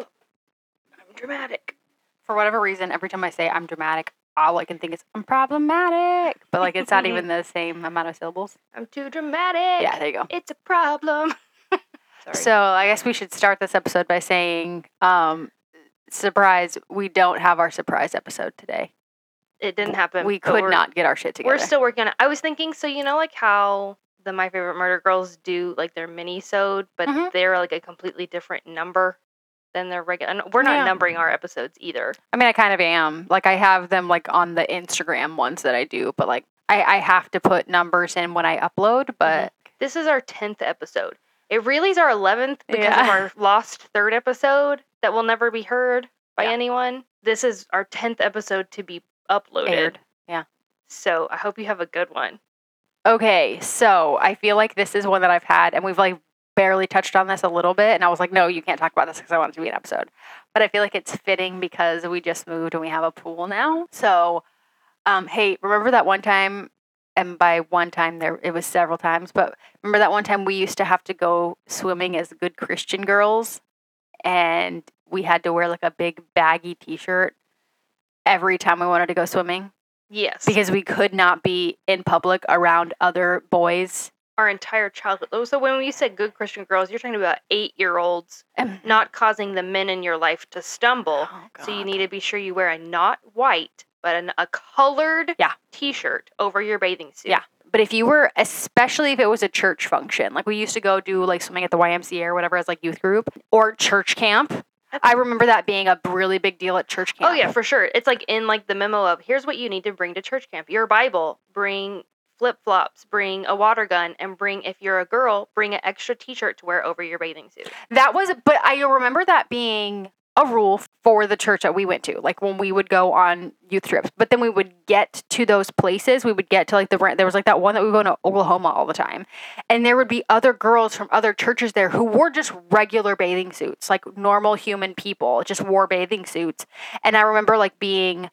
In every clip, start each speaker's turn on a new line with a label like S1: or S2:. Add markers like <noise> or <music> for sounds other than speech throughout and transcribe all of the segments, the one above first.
S1: I'm dramatic.
S2: For whatever reason, every time I say I'm dramatic, all I can think is I'm problematic. But like it's not even <laughs> the same amount of syllables.
S1: I'm too dramatic.
S2: Yeah, there you go.
S1: It's a problem. <laughs> Sorry.
S2: So I guess we should start this episode by saying, um, surprise, we don't have our surprise episode today.
S1: it didn't happen.
S2: we
S1: but
S2: could
S1: we're-
S2: not get our shit together.
S1: We're still working on it. I was thinking, so you know, like how the My Favorite Murder Girls do like their mini sode, but
S2: Mhm.
S1: they're like a completely different number than their regular. and We're not
S2: Yeah.
S1: numbering our episodes either.
S2: I mean, I kind of am. Like, I have them like on the Instagram ones that I do, but like, I, I have to put numbers in when I upload. But mm-hmm.
S1: This is our tenth episode. It really is our eleventh because of our lost third episode that will never be heard by
S2: Yeah.
S1: anyone. This is our tenth episode to be uploaded.
S2: Aired. Yeah.
S1: So I hope you have a good one.
S2: okay, so I feel like this is one that I've had, and we've like barely touched on this a little bit. And I was like, no, you can't talk about this because I want it to be an episode. But I feel like it's fitting because we just moved and we have a pool now. So, um, hey, remember that one time? And by one time, there it was several times. But remember that one time we used to have to go swimming as good Christian girls, and we had to wear like a big baggy T-shirt every time we wanted to go swimming
S1: Yes.
S2: because we could not be in public around other boys.
S1: Our entire childhood. Oh, So when we said good Christian girls, you're talking about eight year olds
S2: And mm-hmm.
S1: not causing the men in your life to stumble.
S2: Oh,
S1: So you need to be sure you wear a not white, but an, a colored
S2: Yeah.
S1: t-shirt over your bathing suit.
S2: Yeah. But if you were, especially if it was a church function, like we used to go do like swimming at the YMCA or whatever as like youth group or church camp. I remember that being a really big deal at church camp.
S1: Oh yeah, for sure. It's like in like the memo of here's what you need to bring to church camp. Your Bible, bring flip flops, bring a water gun, and bring if you're a girl, bring an extra t-shirt to wear over your bathing suit.
S2: That was, but I remember that being a rule for the church that we went to, like when we would go on youth trips. But then we would get to those places. We would get to like the rent. There was like that one that we would go to Oklahoma all the time, and there would be other girls from other churches there who wore just regular bathing suits, like normal human people, just wore bathing suits. And I remember like being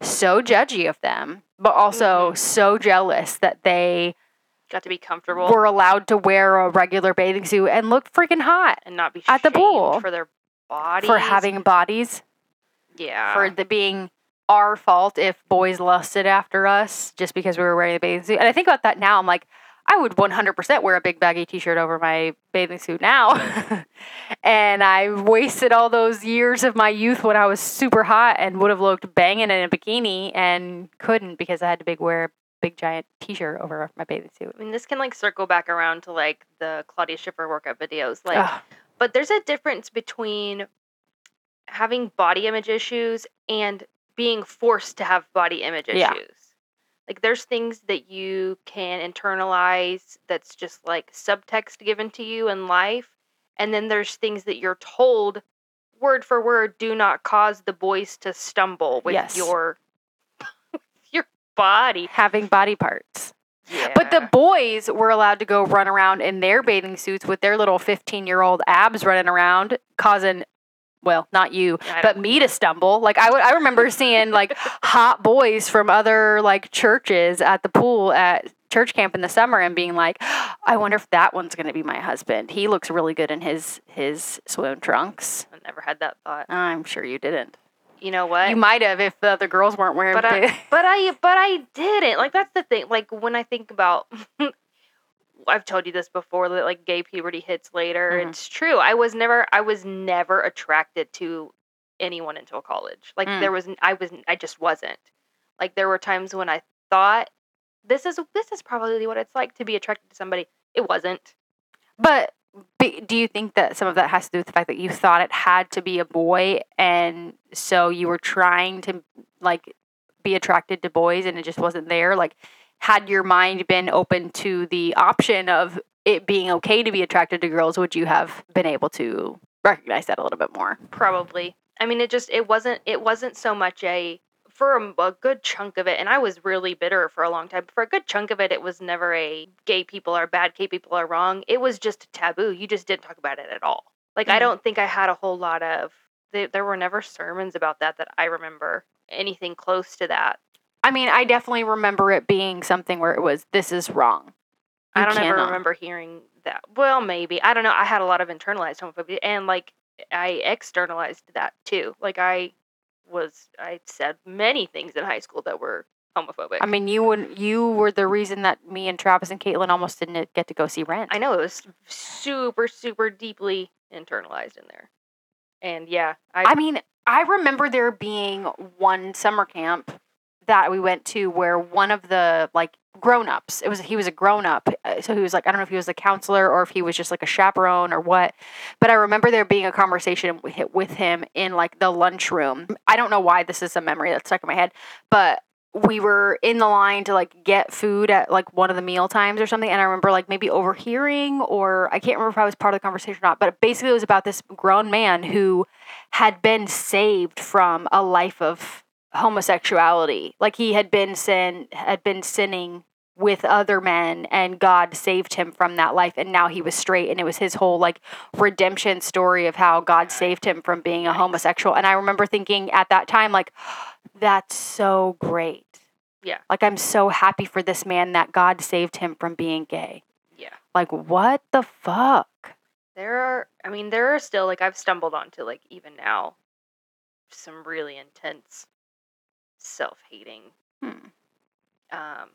S2: so judgy of them, but also
S1: Mhm.
S2: so jealous that they
S1: Got to be comfortable
S2: were allowed to wear a regular bathing suit and look freaking hot
S1: and not be
S2: at the pool.
S1: for their bodies.
S2: for having bodies.
S1: yeah
S2: for the being our fault if boys lusted after us just because we were wearing a bathing suit. And I think about that now. I'm like, I would 100% wear a big baggy t-shirt over my bathing suit now. <laughs> and I wasted all those years of my youth when I was super hot and would have looked banging in a bikini and couldn't because I had to big wear a big giant t-shirt over my bathing suit.
S1: I mean, this can like circle back around to like the Claudia Schiffer workout videos. Like,
S2: Ugh.
S1: but there's a difference between having body image issues and being forced to have body image issues.
S2: Yeah.
S1: Like, there's things that you can internalize that's just like subtext given to you in life. And then there's things that you're told word for word do not cause the boys to stumble with
S2: Yes.
S1: your <laughs> your body.
S2: having body parts.
S1: Yeah.
S2: But the boys were allowed to go run around in their bathing suits with their little 15 year old abs running around, causing, well, not you, but me to stumble. Like, I would- I remember seeing like <laughs> hot boys from other like churches at the pool at church camp in the summer and being like, I wonder if that one's going to be my husband. He looks really good in his, his swim trunks.
S1: I never had that thought.
S2: I'm sure you didn't.
S1: You know what?
S2: You might have if the other girls weren't wearing
S1: but I, but I, but I didn't. Like that's the thing. Like when I think about, <laughs> I've told you this before that like gay puberty hits later.
S2: Mhm.
S1: It's true. I was never, I was never attracted to anyone until college. Like
S2: Mm.
S1: there was, I was, I just wasn't. Like there were times when I thought this is this is probably what it's like to be attracted to somebody. It wasn't.
S2: But do you think that some of that has to do with the fact that you thought it had to be a boy, and so you were trying to like be attracted to boys, and it just wasn't there? Like, had your mind been open to the option of it being okay to be attracted to girls, would you have been able to recognize that a little bit more?
S1: Probably. I mean, it just it wasn't it wasn't so much a for a, a good chunk of it, and I was really bitter for a long time. For a good chunk of it, it was never a gay people are bad, gay people are wrong. It was just a taboo. You just didn't talk about it at all. Like I
S2: Mhm.
S1: don't think I had a whole lot of. There, there were never sermons about that that I remember anything close to that.
S2: I mean, I definitely remember it being something where it was, this is wrong.
S1: I don't ever remember hearing that. Well, maybe I don't know. I had a lot of internalized homophobia, and like I externalized that too. Like I was I said many things in high school that were homophobic.
S2: I mean, you would you were the reason that me and Travis and Caitlin almost didn't get to go see Rent.
S1: I know it was super super deeply internalized in there. And yeah, I,
S2: I mean, I remember there being one summer camp that we went to where one of the like grown-ups it was he was a grown-up uh, so he was like i don't know if he was a counselor or if he was just like a chaperone or what but i remember there being a conversation with him in like the lunchroom. I don't know why this is a memory that's stuck in my head but we were in the line to like get food at like one of the meal times or something and i remember like maybe overhearing or i can't remember if i was part of the conversation or not but basically it was about this grown man who had been saved from a life of homosexuality. Like he had been sin had been sinning with other men and god saved him from that life and now he was straight and it was his whole like redemption story of how god saved him from being a homosexual. And i remember thinking at that time like that's so great.
S1: Yeah.
S2: like i'm so happy for this man that god saved him from being gay.
S1: Yeah.
S2: like what the fuck?
S1: There are I mean there are still like I've stumbled onto like even now some really intense self-hating
S2: Hmm.
S1: um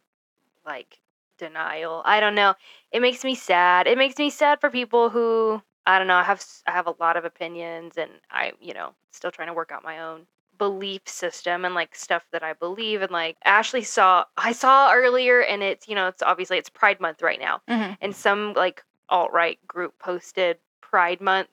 S1: like denial. I don't know. It makes me sad. It makes me sad for people who I don't know, I have I have a lot of opinions and I, you know, still trying to work out my own belief system and like stuff that I believe and like Ashley saw I saw earlier and it's, you know, it's obviously it's Pride month right now
S2: mm-hmm.
S1: and some like alt right group posted Pride Month,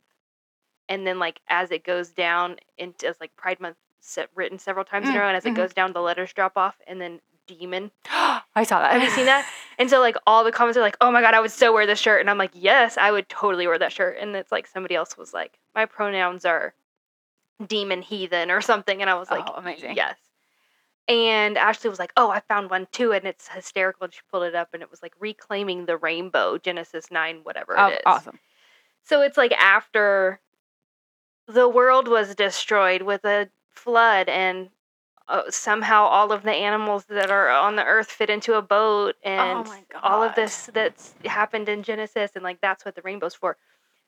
S1: and then like as it goes down into as like Pride Month set, written several times in a
S2: Mm,
S1: row, and as
S2: mhm.
S1: it goes down, the letters drop off, and then demon. <gasps>
S2: i saw that
S1: Have you seen that? <laughs> And so like all the comments are like, "Oh my god, I would so wear this shirt," and I'm like, "Yes, I would totally wear that shirt." And it's like somebody else was like, "My pronouns are demon heathen or something," and I was like,
S2: oh, amazing
S1: Yes. And Ashley was like, "Oh, I found one too," and it's hysterical. And she pulled it up, and it was like reclaiming the rainbow, Genesis nine, whatever
S2: oh,
S1: it is.
S2: awesome
S1: So it's like after the world was destroyed with a flood, and uh, somehow all of the animals that are on the earth fit into a boat, and
S2: my
S1: all of this that's happened in Genesis, and like that's what the rainbow's for.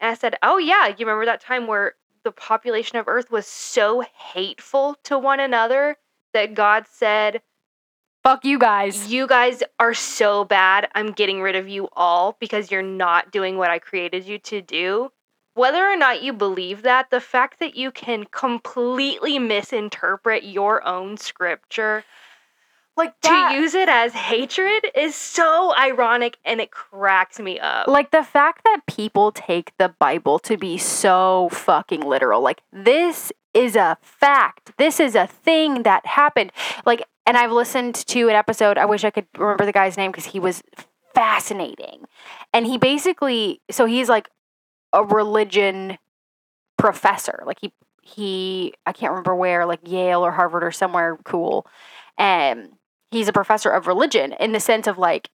S1: And I said, "Oh yeah, you remember that time where the population of Earth was so hateful to one another that God said."
S2: fuck you guys
S1: You guys are so bad. I'm getting rid of you all because you're not doing what I created you to do. Whether or not you believe that, the fact that you can completely misinterpret your own scripture
S2: like
S1: to use it as hatred is so ironic and it cracks me up.
S2: like the fact that people take the bible to be so fucking literal like this is a fact. This is a thing that happened. Like and i've listened to an episode i wish i could remember the guy's name because he was fascinating. And he basically so he's like a religion professor like he he i can't remember where like yale or harvard or somewhere cool and he's a professor of religion in the sense of like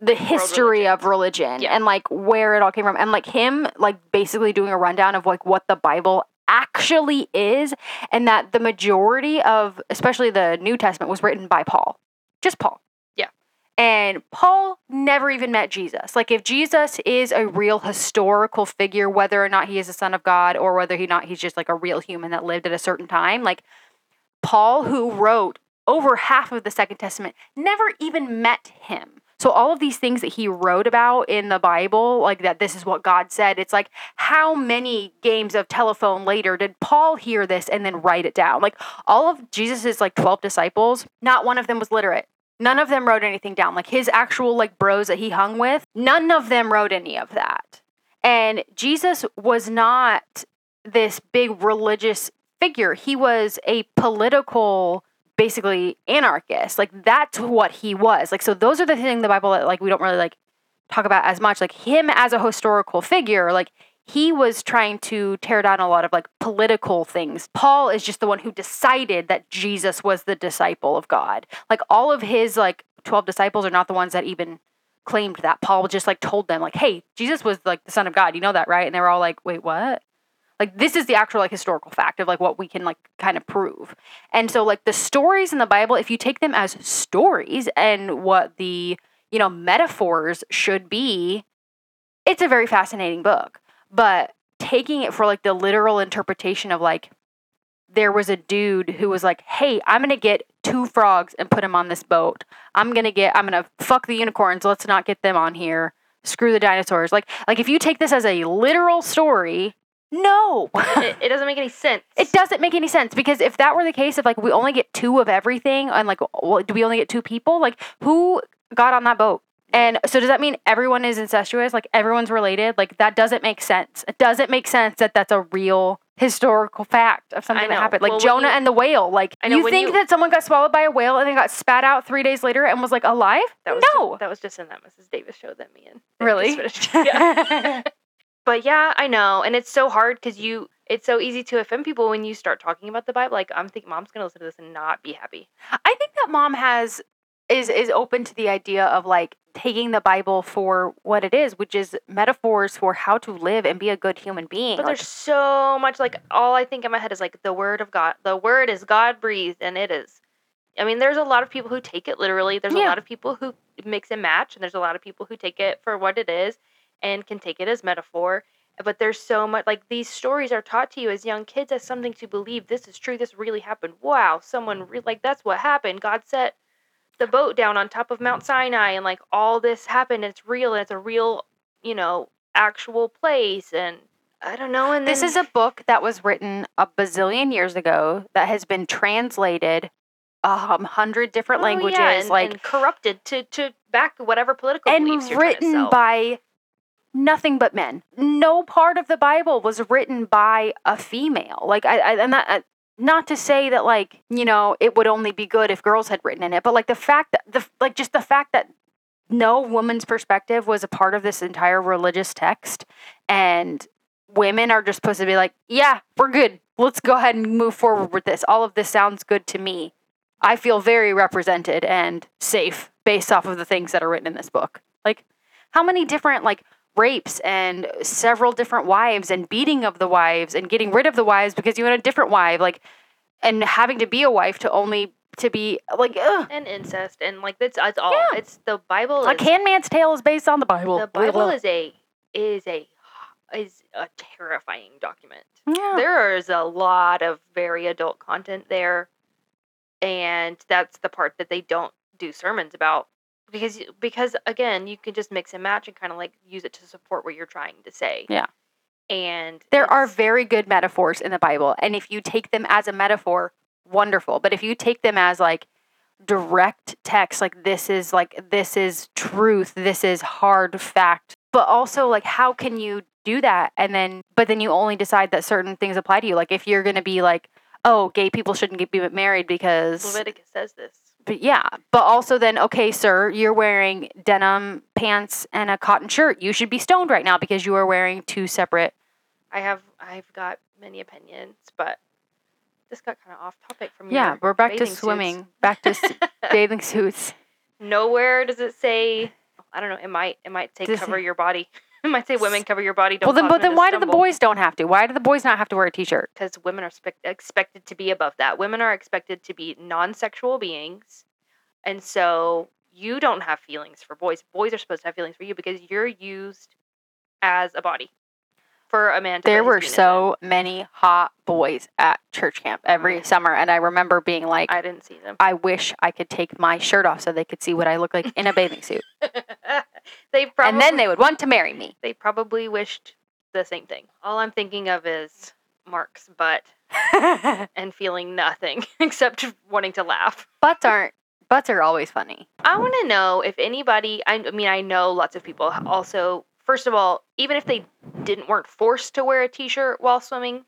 S2: the history of religion
S1: Yeah.
S2: and like where it all came from and like him like basically doing a rundown of like what the bible actually is and that the majority of especially the new testament was written by paul just paul. And paul never even met jesus. Like if jesus is a real historical figure whether or not he is a son of god or whether he not he's just like a real human that lived at a certain time like paul who wrote over half of the second testament never even met him. So all of these things that he wrote about in the bible like that this is what god said it's like how many games of telephone later did paul hear this and then write it down? Like all of jesus's like 12 disciples not one of them was literate none of them wrote anything down. Like his actual like bros that he hung with none of them wrote any of that. And jesus was not this big religious figure. He was a political basically anarchist. Like that's what he was. Like so those are the things in the bible that like we don't really like talk about as much. Like him as a historical figure like he was trying to tear down a lot of like political things. Paul is just the one who decided that jesus was the disciple of god. Like all of his like 12 disciples are not the ones that even claimed that. Paul just like told them like hey jesus was like the son of god. You know that right? And they were all like wait what? Like this is the actual like historical fact of like what we can like kind of prove. And so like the stories in the bible if you take them as stories and what the you know metaphors should be it's a very fascinating book but taking it for like the literal interpretation of like there was a dude who was like, "Hey, I'm gonna get two frogs and put them on this boat. I'm gonna get, I'm gonna fuck the unicorns. Let's not get them on here. Screw the dinosaurs." Like, like if you take this as a literal story, no,
S1: it, it doesn't make any sense. <laughs>
S2: it doesn't make any sense because if that were the case, if like we only get two of everything, and like, well, do we only get two people? Like, who got on that boat? And so does that mean everyone is incestuous? Like everyone's related? Like that doesn't make sense. It doesn't make sense that that's a real historical fact of something that happened. Like
S1: Well,
S2: Jonah
S1: you-
S2: and the whale. Like
S1: know,
S2: you think
S1: you-
S2: that someone got swallowed by a whale and then got spat out three days later and was like alive?
S1: that was
S2: no.
S1: Just, that was just in that Mrs. Davis show that me and
S2: Really? <laughs>
S1: yeah. <laughs> but yeah, I know, and it's so hard because you. It's so easy to offend people when you start talking about the Bible. Like I'm thinking, mom's gonna listen to this and not be happy.
S2: I think that mom has is is open to the idea of like taking the Bible for what it is, which is metaphors for how to live and be a good human being.
S1: But
S2: Like,
S1: there's so much like all I think in my head is like the word of God. The word is God breathed, and it is. I mean, there's a lot of people who take it literally. There's
S2: Yeah.
S1: a lot of people who mix and match, and there's a lot of people who take it for what it is and can take it as metaphor. But there's so much like these stories are taught to you as young kids as something to believe. This is true. This really happened. Wow, someone re- like that's what happened. God set the boat down on top of Mount Sinai, and like all this happened. It's real. It's a real, you know, actual place. And I don't know. And
S2: this
S1: then-
S2: is a book that was written a bazillion years ago that has been translated a hundred different
S1: Oh,
S2: languages,
S1: yeah, and,
S2: like
S1: and corrupted to to back whatever political
S2: and
S1: beliefs you're trying to
S2: written by nothing but men. No part of the Bible was written by a female. Like I, I and that. Not to say that like you know it would only be good if girls had written in it, but like the fact that the like just the fact that no woman's perspective was a part of this entire religious text, and women are just supposed to be like, yeah, we're good. Let's go ahead and move forward with this. All of this sounds good to me. I feel very represented and safe based off of the things that are written in this book. Like, how many different like rapes and several different wives and beating of the wives and getting rid of the wives because you want a different wife, like, and having to be a wife to only to be like, ugh.
S1: and incest and like that's it's all.
S2: Yeah.
S1: It's the Bible.
S2: Like
S1: is,
S2: Handmaid's Tale is based on the Bible.
S1: the Bible is a is a is a terrifying document.
S2: yeah.
S1: There is a lot of very adult content there, and that's the part that they don't do sermons about because because again you can just mix and match and kind of like use it to support what you're trying to say.
S2: Yeah.
S1: And
S2: There are very good metaphors in the Bible, and if you take them as a metaphor, wonderful. But if you take them as like direct text, like this is like this is truth, this is hard fact, but also like how can you do that and then but then you only decide that certain things apply to you? Like if you're going to be like, "Oh, gay people shouldn't get be married because
S1: Leviticus says this.
S2: But yeah, but also then, okay, sir, you're wearing denim pants and a cotton shirt. You should be stoned right now because you are wearing two separate.
S1: I have I've got many opinions, but this got kind of off topic from
S2: Yeah, we're back to
S1: bathing suits.
S2: swimming, back to <laughs> bathing suits.
S1: Nowhere does it say. I don't know. It might. It might say
S2: Does
S1: cover
S2: it-
S1: your body. It <laughs> might say women cover your body. Don't
S2: well, then, but then why do the boys don't have to? Why do the boys not have to wear a t-shirt?
S1: because women are spec- expected to be above that. Women are expected to be non-sexual beings, and so you don't have feelings for boys. Boys are supposed to have feelings for you because you're used as a body for a man. To
S2: There were so many hot boys at church camp every
S1: Mhm.
S2: summer, and I remember being like. I,
S1: I didn't see them.
S2: I wish I could take my shirt off so they could see what I look like in a bathing suit, <laughs>
S1: they probably
S2: and then they would want to marry me.
S1: they probably wished the same thing. All I'm thinking of is Mark's butt <laughs> and feeling nothing <laughs> except wanting to laugh.
S2: butts aren't butts are always funny.
S1: I want to know if anybody. I, I mean, I know lots of people also. First of all, even if they didn't weren't forced to wear a t-shirt while swimming,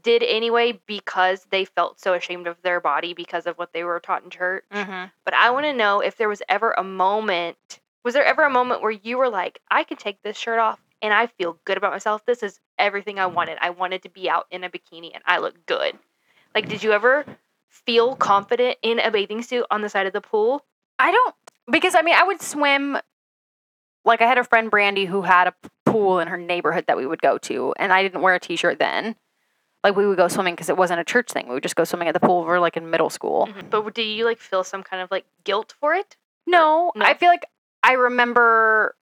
S1: did anyway because they felt so ashamed of their body because of what they were taught in church.
S2: Mm-hmm.
S1: But I want to know if there was ever a moment. Was there ever a moment where you were like, I can take this shirt off and I feel good about myself? This is everything I wanted. I wanted to be out in a bikini and I look good. Like, did you ever feel confident in a bathing suit on the side of the pool?
S2: I don't because I mean I would swim. Like I had a friend Brandy who had a pool in her neighborhood that we would go to, and I didn't wear a t-shirt then. Like we would go swimming because it wasn't a church thing. We would just go swimming at the pool. We were like in middle school. Mm-hmm.
S1: But do you like feel some kind of like guilt for it?
S2: No,
S1: No.
S2: I feel like I remember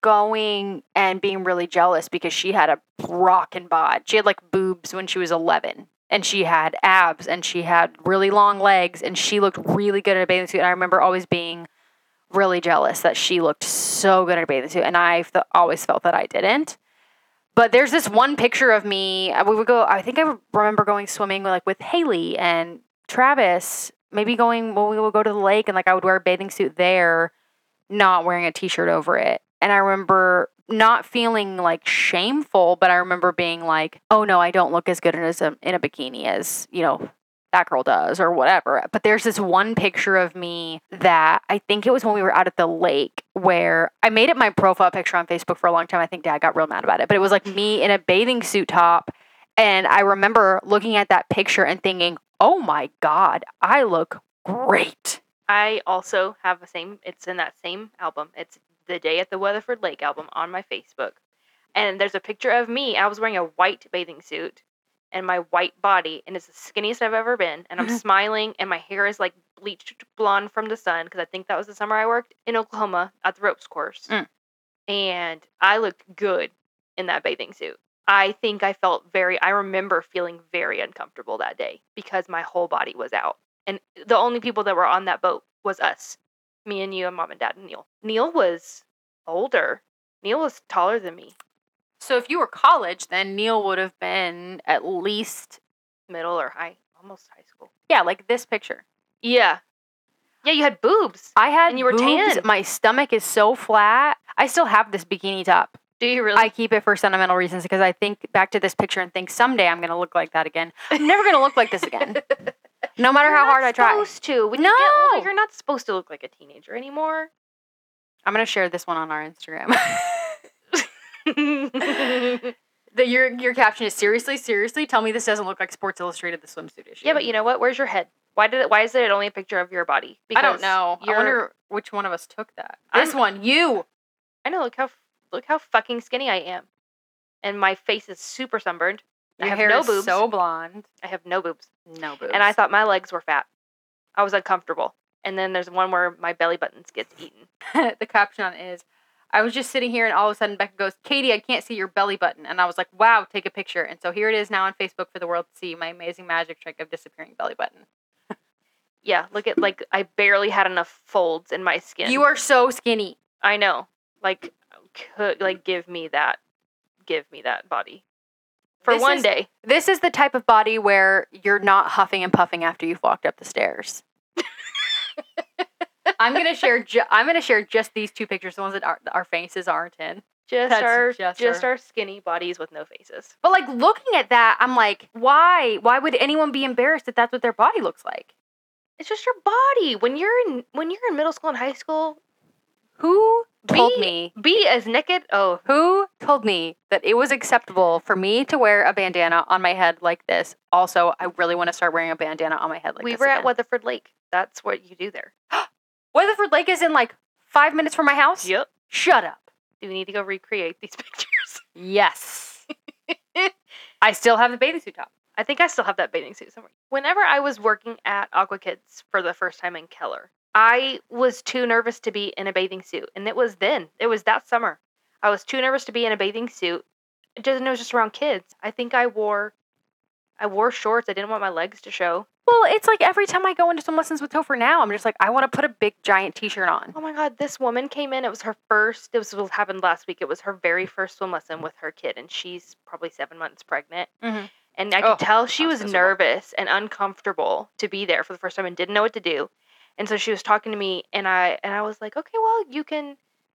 S2: going and being really jealous because she had a rockin' bod. She had like boobs when she was 11 and she had abs and she had really long legs and she looked really good in a bathing suit. And I remember always being really jealous that she looked so good in a bathing suit and I th- always felt that I didn't. But there's this one picture of me. uh, We would go. I think I remember going swimming like with Haley and Travis. Maybe going when we would go to the lake and like I would wear a bathing suit there, not wearing a t-shirt over it. And I remember not feeling like shameful, but I remember being like, "Oh no, I don't look as good in a in a bikini as you know that girl does or whatever." But there's this one picture of me that I think it was when we were out at the lake where I made it my profile picture on Facebook for a long time. I think Dad got real mad about it, but it was like me in a bathing suit top, and I remember looking at that picture and thinking, "Oh my god, I look great."
S1: I also have the same. It's in that same album. It's the Day at the Weatherford Lake album on my Facebook, and there's a picture of me. I was wearing a white bathing suit and my white body, and it's the skinniest I've ever been. And I'm <laughs> smiling, and my hair is like bleached blonde from the sun because I think that was the summer I worked in Oklahoma at the ropes course,
S2: Mm.
S1: and I looked good in that bathing suit. I think I felt very. I remember feeling very uncomfortable that day because my whole body was out and the only people that were on that boat was us me and you and mom and dad and neil neil was older neil was taller than me
S2: So if you were college, then Neil would have been at least
S1: middle or high almost high school
S2: yeah, like this picture.
S1: yeah yeah you had boobs
S2: I had
S1: And you were
S2: boobs.
S1: tan.
S2: My stomach is so flat. I still have this bikini top.
S1: Do you really
S2: I keep it for sentimental reasons because I think back to this picture and think someday I'm gonna look like that again. I'm never gonna look like this again. <laughs> No matter
S1: You're
S2: how hard I try.
S1: supposed to when you get
S2: No.
S1: older you're not supposed to look like a teenager anymore
S2: I'm gonna share this one on our Instagram. <laughs> the, your your caption is seriously, seriously. Tell me this doesn't look like Sports Illustrated the swimsuit issue.
S1: yeah but you know what where's your head why did it why is it only a picture of your body
S2: I don't know. I wonder which one of us took that.
S1: I'm-
S2: This one, you.
S1: I know. Look how look how fucking skinny I am, and my face is super sunburned. I have
S2: hair
S1: no
S2: is
S1: boobs.
S2: so blonde.
S1: I have no boobs,
S2: No boobs.
S1: and I thought my legs were fat. I was uncomfortable. And then there's one where my belly buttons gets eaten. <laughs>
S2: the caption on it is, I was just sitting here and all of a sudden Becca goes, Katie, I can't see your belly button. And I was like, wow, take a picture. And so here it is now on Facebook for the world to see my amazing magic trick of disappearing belly button.
S1: Yeah, look at like I barely had enough folds in my skin.
S2: You are so skinny.
S1: I know. Like, could like mm. give me that, give me that body for
S2: This
S1: one
S2: is-
S1: day.
S2: This is the type of body where you're not huffing and puffing after you've walked up the stairs. <laughs> I'm gonna share. Ju- I'm gonna share just these two pictures, the ones that our, our faces aren't in.
S1: Just
S2: That's
S1: our
S2: just
S1: just,
S2: our-
S1: our skinny bodies with no faces.
S2: But like looking at that, I'm like, why? Why would anyone be embarrassed that that's what their body looks like?
S1: It's just your body. When you're in when you're in middle school and high school,
S2: Who told
S1: Be-
S2: me?
S1: be as naked. Oh,
S2: Who told me that it was acceptable for me to wear a bandana on my head like this? Also, I really want to start wearing a bandana on my head like
S1: we
S2: this.
S1: We were at. Weatherford Lake. That's what you do there. <gasps>
S2: Weatherford Lake is in like five minutes from my house.
S1: Yep.
S2: Shut up.
S1: Do we need to go recreate these <laughs> pictures?
S2: Yes. <laughs> I still have the bathing suit top.
S1: I think I still have that bathing suit somewhere. Whenever I was working at Aqua Kids for the first time in Keller, I was too nervous to be in a bathing suit. And it was then, it was that summer. I was too nervous to be in a bathing suit. It just, it was just around kids. I think I wore, I wore shorts. I didn't want my legs to show.
S2: Well, it's like every time I go into swim lessons with Topher now, I'm just like, I want to put a big giant t-shirt on.
S1: Oh my God, this woman came in. It was her first, it was what happened last week. It was her very first swim lesson with her kid. And she's probably seven months pregnant.
S2: Mhm.
S1: And I could
S2: Oh,
S1: tell she was
S2: miserable.
S1: nervous and uncomfortable to be there for the first time and didn't know what to do. And so she was talking to me and I and I was like, "Okay, well, you can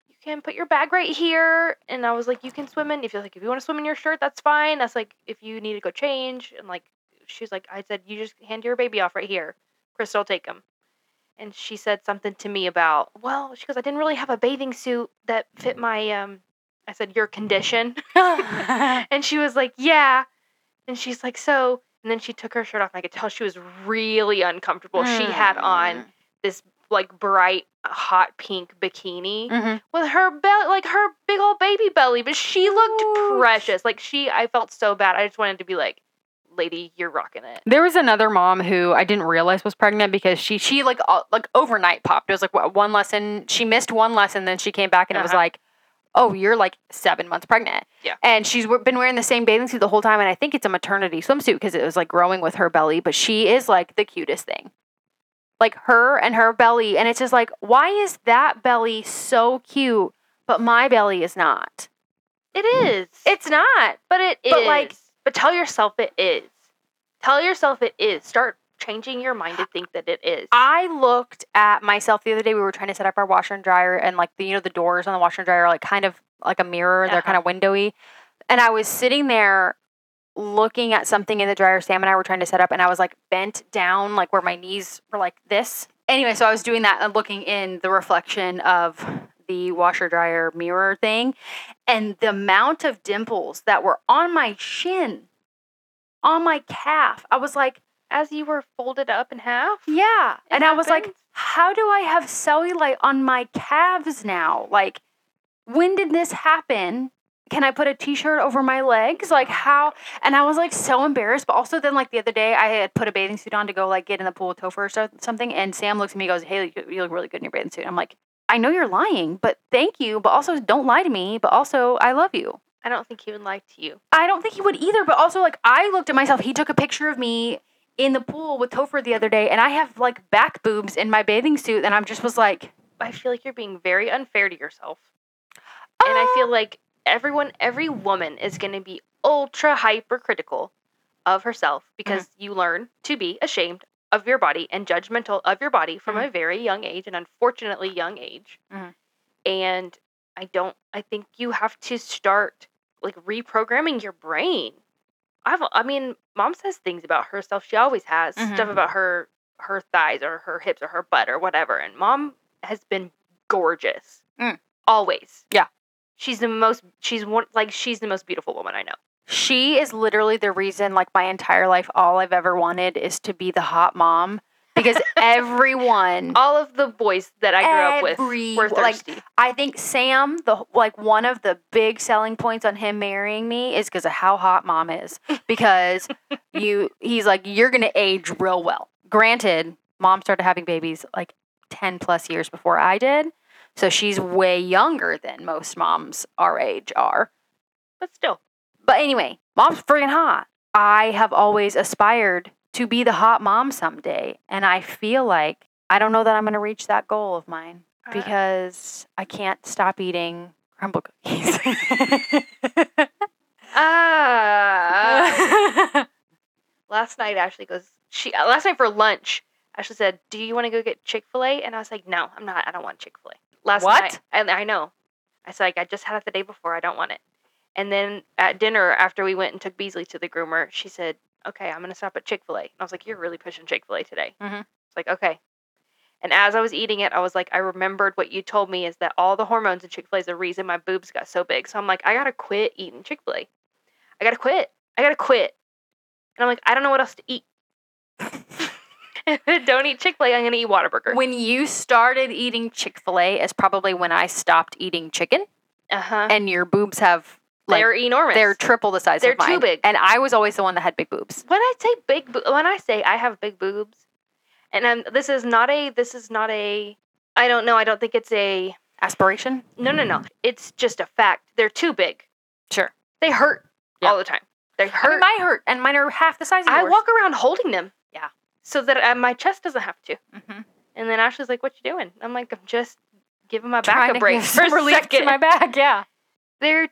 S1: you can put your bag right here." And I was like, "You can swim in if you like if you want to swim in your shirt, that's fine." That's like if you need to go change and like she's like I said, "You just hand your baby off right here. Crystal take him." And she said something to me about, "Well, she goes, I didn't really have a bathing suit that fit my um I said, "Your condition." <laughs> and she was like, "Yeah." And she's like, "So." And then she took her shirt off, and I could tell she was really uncomfortable. She had on this like bright, hot pink bikini
S2: Mhm.
S1: with her belly, like her big old baby belly, but she looked
S2: Cute.
S1: precious. Like she, I felt so bad. I just wanted to be like, "Lady, you're rocking it."
S2: There was another mom who I didn't realize was pregnant because she she like uh, like overnight popped. It was like what, one lesson. She missed one lesson, then she came back and it was
S1: Uh-huh.
S2: like "Oh, you're like seven months pregnant."
S1: Yeah.
S2: And she's been wearing the same bathing suit the whole time, and I think it's a maternity swimsuit because it was like growing with her belly. But she is like the cutest thing, like her and her belly, and it's just like, why is that belly so cute, but my belly is not?
S1: It is.
S2: It's not.
S1: but it is.
S2: but, like-
S1: but tell yourself it is. Tell yourself it is. Start changing your mind to think that it is.
S2: I looked at myself the other day. We were trying to set up our washer and dryer, and like the you know the doors on the washer and dryer are like kind of like a mirror. They're uh-huh. kind of windowy, and I was sitting there looking at something in the dryer. Sam and I were trying to set up, and I was like bent down, like where my knees were like this. Anyway, so I was doing that and looking in the reflection of the washer dryer mirror thing, and the amount of dimples that were on my shin, on my calf. I was like.
S1: As you were folded up in half.
S2: Yeah. And I was like, how do I have cellulite on my calves now? Like, when did this happen? Can I put a t shirt over my legs? Like, how? <sighs> And I was like so embarrassed. But also, then, like, the other day, I had put a bathing suit on to go, like, get in the pool with Topher or so- something. And Sam looks at me and goes, Hey, you- look really good in your bathing suit. I'm like, I know you're lying, but thank you. But also, don't lie to me. But also, I love you.
S1: I don't think he would lie to you.
S2: I don't think he would either. But also, like, I looked at myself. He took a picture of me in the pool with Topher the other day, and I have like back boobs in my bathing suit, and I'm just was like,
S1: I feel like you're being very unfair to yourself. And I feel um, like everyone, every woman is going to be ultra hypercritical of herself because you learn to be ashamed of your body and judgmental of your body from a very young age, and unfortunately young age.
S2: Mhm.
S1: And I don't, I think you have to start like reprogramming your brain. I've, I mean, mom says things about herself. She always has
S2: Mhm.
S1: stuff about her, her thighs or her hips or her butt or whatever. And mom has been gorgeous.
S2: Mm.
S1: Always.
S2: Yeah.
S1: She's the most, she's one, like, she's the most beautiful woman I know.
S2: she is literally the reason, like my entire life, all I've ever wanted is to be the hot mom because <laughs> everyone.
S1: All of the boys that I grew up with
S2: Every-
S1: were
S2: like,
S1: thirsty.
S2: I think Sam, the like one of the big selling points on him marrying me is because of how hot mom is. <laughs> Because you, he's like, you're gonna age real well. Granted, mom started having babies like ten plus years before I did, so she's way younger than most moms our age are.
S1: but still.
S2: But anyway, mom's friggin' hot. I have always aspired to be the hot mom someday, and I feel like I don't know that I'm gonna reach that goal of mine
S1: Uh,
S2: because I can't stop eating Crumbl cookies.
S1: Ah. <laughs> <laughs> <laughs> last night, Ashley goes, she, uh, last night for lunch, Ashley said, Do you want to go get Chick fil A? And I was like, No, I'm not. I don't want Chick fil A. Last
S2: What?
S1: night. And I know. I said, like, I just had it the day before. I don't want it. And then at dinner, after we went and took Beasley to the groomer, she said, Okay, I'm going to stop at Chick fil A. And I was like, You're really pushing Chick fil A today.
S2: Mhm.
S1: It's like, Okay. And as I was eating it, I was like, I remembered what you told me is that all the hormones in Chick fil A is the reason my boobs got so big. So I'm like, I got to quit eating Chick fil A. I got to quit. I got to quit. And I'm like, I don't know what else to eat. If <laughs> I don't eat Chick fil A, I'm going to eat Whataburger.
S2: when you started eating Chick fil A is probably when I stopped eating chicken,
S1: Uh huh.
S2: and your boobs have like
S1: They're enormous.
S2: they're triple the size
S1: They're
S2: of mine.
S1: too big.
S2: And I was always the one that had big boobs.
S1: when I say big, bo- when I say I have big boobs, and I'm, this is not a, this is not a, I don't know. I don't think it's a,
S2: Aspiration?
S1: no, no, no. It's just a fact. They're too big.
S2: Sure.
S1: They hurt
S2: Yeah.
S1: all the time. They
S2: I
S1: hurt.
S2: mean, mine hurt, and mine are half the size of yours.
S1: I walk around holding them. So that uh, my chest doesn't have to.
S2: hmm
S1: And then Ashley's like, "What you doing?" I'm like, "I'm just giving my back
S2: to
S1: a break for <laughs> a
S2: some relief to
S1: second.
S2: my back. Yeah.
S1: They're.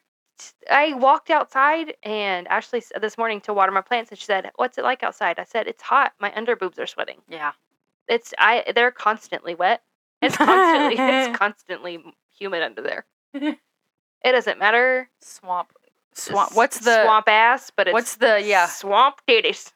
S1: I walked outside and Ashley said this morning to water my plants, and she said, "What's it like outside?" I said, "It's hot. My under boobs are sweating.
S2: Yeah.
S1: It's I. They're constantly wet. It's constantly. it's <laughs> constantly humid under there. <laughs> It doesn't matter.
S2: Swamp. Swamp. What's the
S1: swamp ass? But it's
S2: What's the yeah?
S1: swamp titties.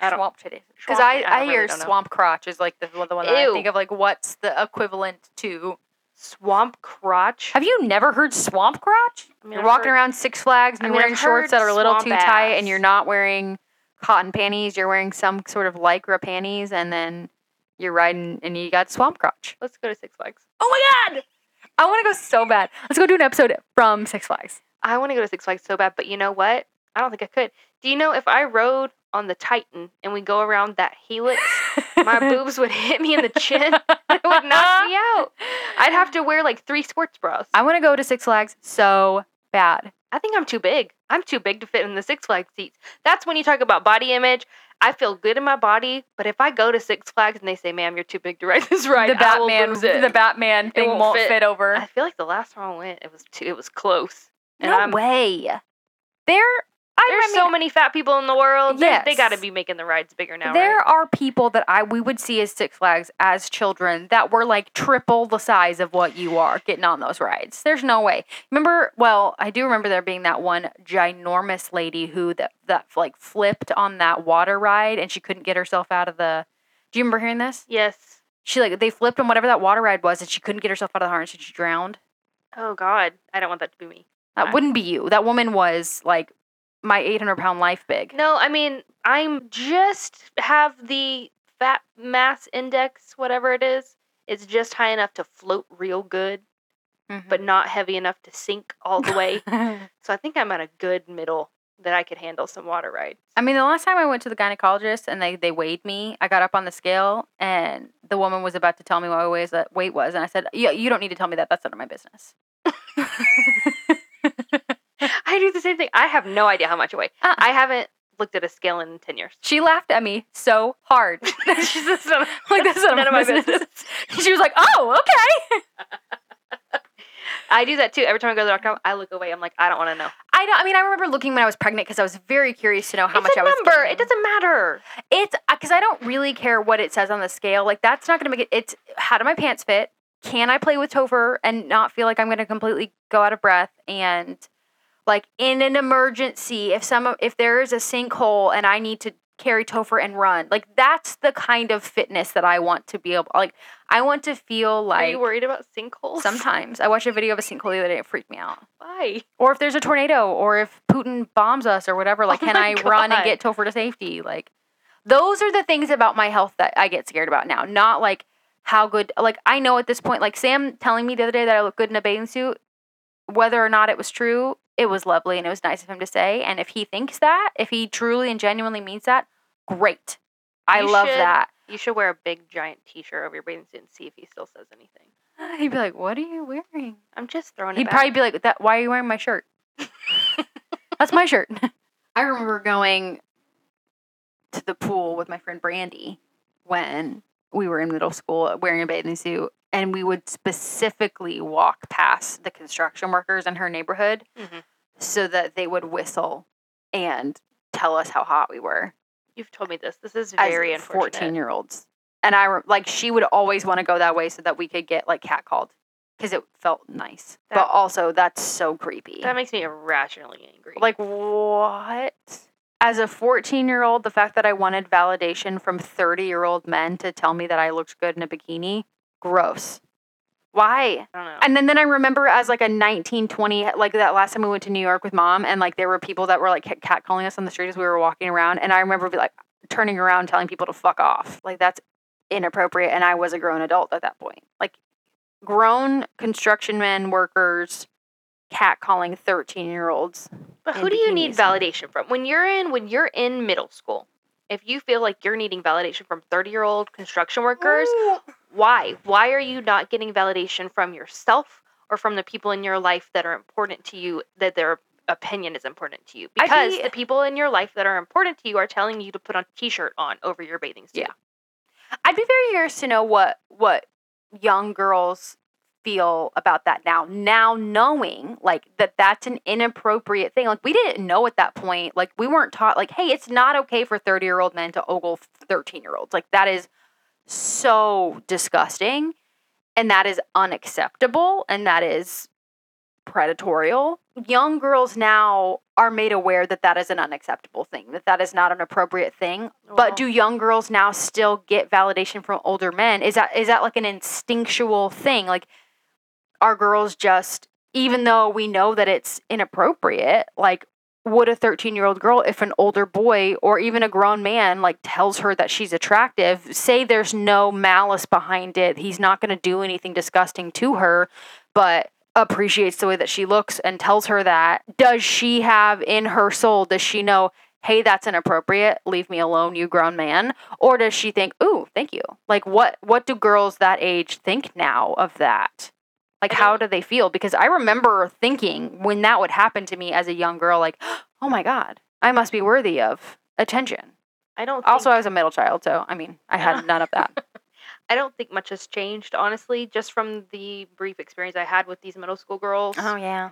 S1: I.
S2: Swamp titties. Because
S1: swamp-
S2: I, I, hear
S1: know.
S2: swamp crotch is like the, the one that I think of like what's the equivalent to.
S1: Swamp crotch.
S2: Have you never heard swamp crotch?
S1: I mean,
S2: you're
S1: I've
S2: walking
S1: heard-
S2: around Six Flags and
S1: I
S2: you're wearing shorts that are a little too
S1: swamp
S2: tight and you're not wearing cotton panties. You're wearing some sort of lycra panties and then you're riding and you got swamp crotch.
S1: Let's go to Six Flags.
S2: Oh my god! I want to go so bad. Let's go do an episode from Six Flags.
S1: I want to go to Six Flags so bad, but you know what? I don't think I could. Do you know if I rode on the Titan and we go around that helix, my <laughs> boobs would hit me in the chin. <laughs> it would knock me out. I'd have to wear like three sports bras.
S2: I want to go to Six Flags so bad.
S1: I think I'm too big. I'm too big to fit in the Six Flags seats. That's when you talk about body image. I feel good in my body, but if I go to Six Flags and they say, "Ma'am, you're too big to ride this ride,"
S2: the Batman,
S1: it.
S2: the Batman thing
S1: won't
S2: won't,
S1: fit.
S2: fit. over.
S1: I feel like the last time I went, it was too. It was close. And
S2: no
S1: I'm,
S2: way. There, I,
S1: There's
S2: mean,
S1: so many fat people in the world. They- They got to be making the rides bigger now,
S2: there
S1: right?
S2: are people that I we would see as Six Flags as children that were like triple the size of what you are getting on those rides. There's no way. Remember? Well, I do remember there being that one ginormous lady who that that like flipped on that water ride and she couldn't get herself out of the. Do you remember hearing this?
S1: Yes.
S2: She like they flipped on whatever that water ride was and she couldn't get herself out of the harness and she drowned.
S1: Oh God, I don't want that to be me.
S2: That wouldn't be you. That woman was like my 800 pound life big.
S1: No, I mean I'm just have the fat mass index, whatever it is. It's just high enough to float real good,
S2: Mm-hmm.
S1: but not heavy enough to sink all the way. <laughs> so I think I'm at a good middle that I could handle some water rides.
S2: I mean, the last time I went to the gynecologist and they, they weighed me, I got up on the scale and the woman was about to tell me what my weight was, weight was. And I said, yeah, you don't need to tell me that. That's none of my business. <laughs> <laughs>
S1: I do the same thing. I have no idea how much I weigh.
S2: Uh-uh.
S1: I haven't looked at a scale in ten years.
S2: She laughed at me so hard. <laughs>
S1: She's just none of- <laughs>
S2: like, that's none,
S1: none
S2: of my business. <laughs> she was like, oh, okay.
S1: I do that too. Every time I go to the doctor, I look away. I'm like, I don't want to know.
S2: I don't, I mean, I remember looking when I was pregnant because I was very curious to know how
S1: it's
S2: much I was
S1: number.
S2: gaining.
S1: It doesn't matter.
S2: It's uh, because I don't really care what it says on the scale. Like that's not going to make it. It's how do my pants fit? Can I play with Topher and not feel like I'm going to completely go out of breath? And like in an emergency, if some if there is a sinkhole and I need to carry Topher and run, like that's the kind of fitness that I want to be able. Like I want to feel like Are
S1: you worried about sinkholes?
S2: sometimes I watched a video of a sinkhole the other day. It freaked me out.
S1: Why?
S2: Or if there's a tornado, or if Putin bombs us, or whatever, like,
S1: Oh
S2: can I <laughs> run and get Topher to safety? Like, those are the things about my health that I get scared about now. Not like how good, like, I know at this point, like, Sam telling me the other day that I look good in a bathing suit, whether or not it was true, it was lovely and it was nice of him to say. And if he thinks that, if he truly and genuinely means that, great. I
S1: You
S2: love
S1: should-
S2: that.
S1: You should wear a big giant T-shirt over your bathing suit and see if he still says anything. <sighs>
S2: He'd be like, What are you wearing?
S1: I'm just throwing it.
S2: He'd
S1: back.
S2: probably be like, "That why are you wearing my shirt? <laughs> That's my shirt." <laughs> I remember going to the pool with my friend Brandy when we were in middle school wearing a bathing suit and we would specifically walk past the construction workers in her neighborhood
S1: Mhm.
S2: so that they would whistle and tell us how hot we were
S1: You've told me this. This is
S2: as
S1: very
S2: 14 year olds. And I like she would always want to go that way so that we could get like catcalled because it felt nice.
S1: That-
S2: but also that's so creepy.
S1: That makes me irrationally angry.
S2: Like what? As a 14 year old, the fact that I wanted validation from 30 year old men to tell me that I looked good in a bikini, gross. Why?
S1: I don't know.
S2: And then, then I remember as like a 19, 20, like that last time we went to New York with mom, and like there were people that were like cat- catcalling us on the street as we were walking around. And I remember be like turning around telling people to fuck off. Like that's inappropriate. And I was a grown adult at that point. Like grown construction men, workers, catcalling 13 year olds.
S1: But who do you need validation from? When you're in when you're in middle school, if you feel like you're needing validation from 30-year-old construction workers, why? Why are you not getting validation from yourself or from the people in your life that are important to you that their opinion is important to you? Because
S2: be-
S1: the people in your life that are important to you are telling you to put on a t-shirt on over your bathing suit.
S2: Yeah. I'd be very curious to know what what young girls feel about that now. Now knowing like that that's an inappropriate thing. Like we didn't know at that point. Like we weren't taught like hey, it's not okay for 30-year-old men to ogle 13-year-olds. Like that is so disgusting and that is unacceptable and that is predatorial. Young girls now are made aware that that is an unacceptable thing, that that is not an appropriate thing.
S1: Well-
S2: But do young girls now still get validation from older men? Is that is that like an instinctual thing? Like are girls just even though we know that it's inappropriate, like would a 13-year-old girl if an older boy or even a grown man like tells her that she's attractive, say there's no malice behind it, he's not going to do anything disgusting to her, but appreciates the way that she looks and tells her that, does she have in her soul, does she know, hey, that's inappropriate, leave me alone, you grown man? Or does she think, ooh, thank you? Like what what do girls that age think now of that? Like how
S1: don't-
S2: they feel? Because I remember thinking when that would happen to me as a young girl, like, <gasps> oh my God, I must be worthy of attention.
S1: I don't.
S2: Also, I was a middle child, so I mean, I had none of that. <laughs>
S1: I don't think much has changed, honestly, just from the brief experience I had with these middle school girls
S2: Oh yeah.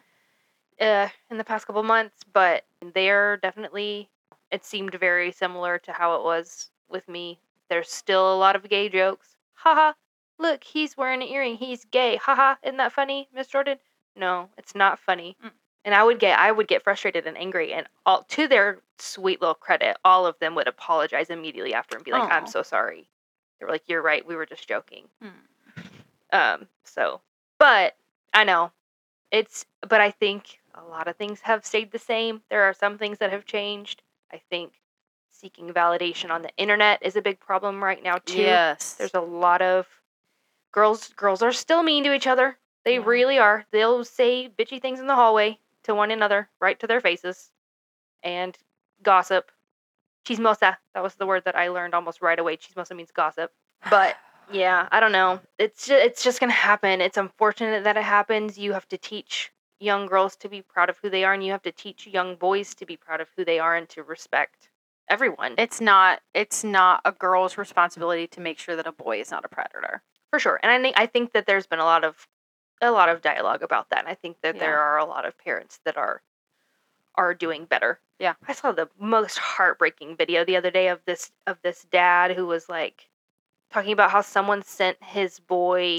S1: uh, in the past couple months. But they're definitely. It seemed very similar to how it was with me. There's still a lot of gay jokes. Haha. Look, he's wearing an earring. He's gay. Haha. Isn't that funny, Miss Jordan? No, it's not funny.
S2: Mm.
S1: And I would get I would get frustrated and angry and all to their sweet little credit, all of them would apologize immediately after and be like, I'm so sorry. They were like, You're right, we were just joking.
S2: Mm.
S1: Um, so but I know. It's but I think a lot of things have stayed the same. There are some things that have changed. I think seeking validation on the internet is a big problem right now too.
S2: Yes.
S1: There's a lot of girls girls are still mean to each other. They
S2: Yeah.
S1: really are. They'll say bitchy things in the hallway to one another, right to their faces. And gossip. Chismosa. That was the word that I learned almost right away. Chismosa means gossip. But <sighs> yeah, I don't know. It's just, it's just going to happen. It's unfortunate that it happens. You have to teach young girls to be proud of who they are and you have to teach young boys to be proud of who they are and to respect everyone.
S2: it's not it's not a girl's responsibility to make sure that a boy is not a predator.
S1: For sure and i think i think that there's been a lot of a lot of dialogue about that and i think that
S2: Yeah.
S1: there are a lot of parents that are are doing better
S2: Yeah.
S1: i saw the most heartbreaking video the other day of this of this dad who was like talking about how someone sent his boy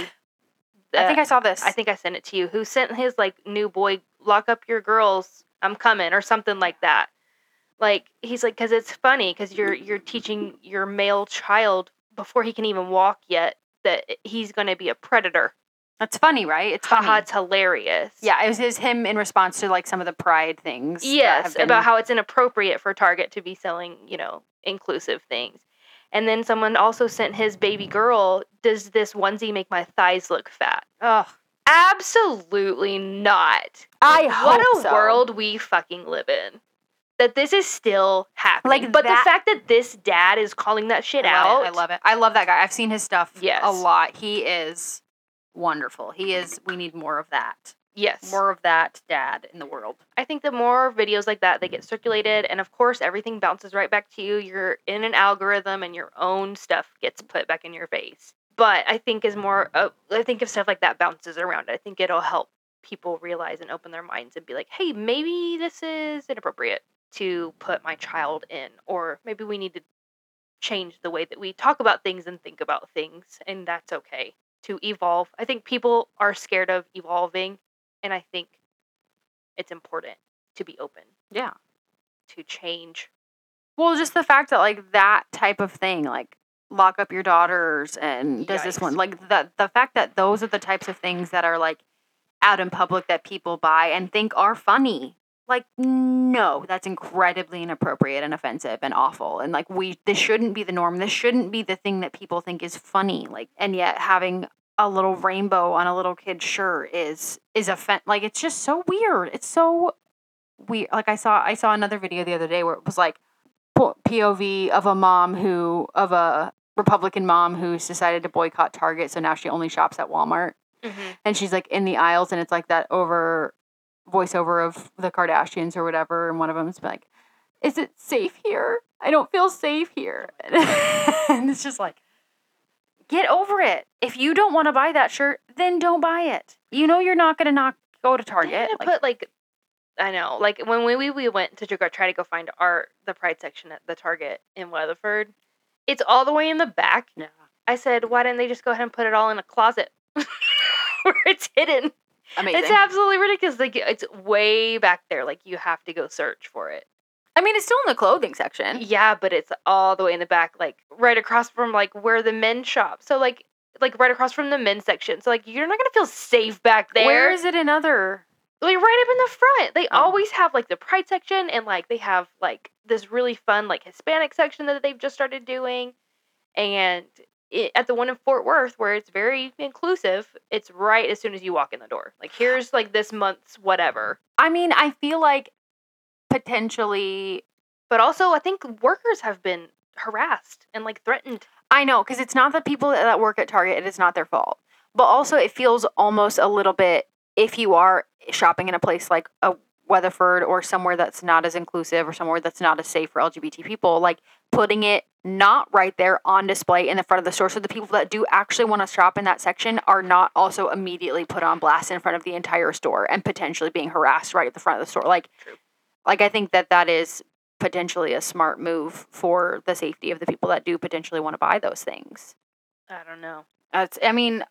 S2: I think I saw this.
S1: I think I sent it to you. Who sent his like new boy lock up your girls? I'm coming or something like that. Like he's like cuz it's funny cuz you're you're teaching your male child before he can even walk yet that he's going to be a predator.
S2: That's funny, right? It's funny.
S1: Haha, it's hilarious.
S2: yeah, it was his, him in response to like some of the pride things.
S1: Yes,
S2: been-
S1: about how it's inappropriate for Target to be selling, you know, inclusive things. And then someone also sent his baby girl, does this onesie make my thighs look fat?
S2: Ugh.
S1: Absolutely not.
S2: I
S1: what
S2: hope
S1: a
S2: so.
S1: world we fucking live in. That this is still happening.
S2: Like
S1: but
S2: that-
S1: the fact that this dad is calling that shit
S2: I
S1: out.
S2: it. I love it. I love that guy. I've seen his stuff
S1: Yes.
S2: a lot. He is wonderful. He is. We need more of that.
S1: Yes.
S2: More of that dad in the world.
S1: I think the more videos like that they get circulated, and of course everything bounces right back to you. You're in an algorithm, and your own stuff gets put back in your face. But I think is more. Uh, I think if stuff like that bounces around, I think it'll help people realize and open their minds and be like, hey, maybe this is inappropriate to put my child in, or maybe we need to change the way that we talk about things and think about things, and that's okay to evolve. I think people are scared of evolving, and I think it's important to be open
S2: Yeah.
S1: to change.
S2: Well, just the fact that like that type of thing, like lock up your daughters and does this one, like the the fact that those are the types of things that are like out in public that people buy and think are funny. Like no, that's incredibly inappropriate and offensive and awful. And like we this shouldn't be the norm. This shouldn't be the thing that people think is funny. Like and yet having a little rainbow on a little kid's shirt is is offen- like it's just so weird. It's so weird. Like I saw I saw another video the other day where it was like POV of a mom who of a Republican mom who's decided to boycott Target, so now she only shops at Walmart,
S1: Mm-hmm.
S2: and she's like in the aisles, and it's like that over voiceover of the Kardashians or whatever, and one of them's like, "Is it safe here? I don't feel safe here," <laughs> and it's just like. Get over it. If you don't want to buy that shirt, then don't buy it. You know you're not gonna not go to Target. Like,
S1: put like, I know, like when we we, we went to try to go find our the Pride section at the Target in Weatherford, it's all the way in the back.
S2: Yeah.
S1: I said, why didn't they just go ahead and put it all in a closet <laughs> where it's hidden?
S2: Amazing.
S1: It's absolutely ridiculous. Like it's way back there. Like you have to go search for it.
S2: I mean, it's still in the clothing section.
S1: Yeah, but it's all the way in the back, like right across from like where the men shop. So like like right across from the men's section. So like you're not gonna feel safe back there.
S2: Where is it in other?
S1: like right up in the front. They
S2: Oh.
S1: always have like the pride section and like they have like this really fun like Hispanic section that they've just started doing. And it, at the one in Fort Worth where it's very inclusive, it's right as soon as you walk in the door. Like here's like this month's whatever.
S2: I mean, I feel like potentially
S1: But also, I think workers have been harassed and like threatened.
S2: I know, because it's not the people that work at Target, it is not their fault. But also, it feels almost a little bit if you are shopping in a place like a Weatherford or somewhere that's not as inclusive or somewhere that's not as safe for LGBT people, like putting it not right there on display in the front of the store. So the people that do actually want to shop in that section are not also immediately put on blast in front of the entire store and potentially being harassed right at the front of the store. Like,
S1: True.
S2: like I think that that is potentially a smart move for the safety of the people that do potentially want to buy those things.
S1: I don't know.
S2: That's, I mean,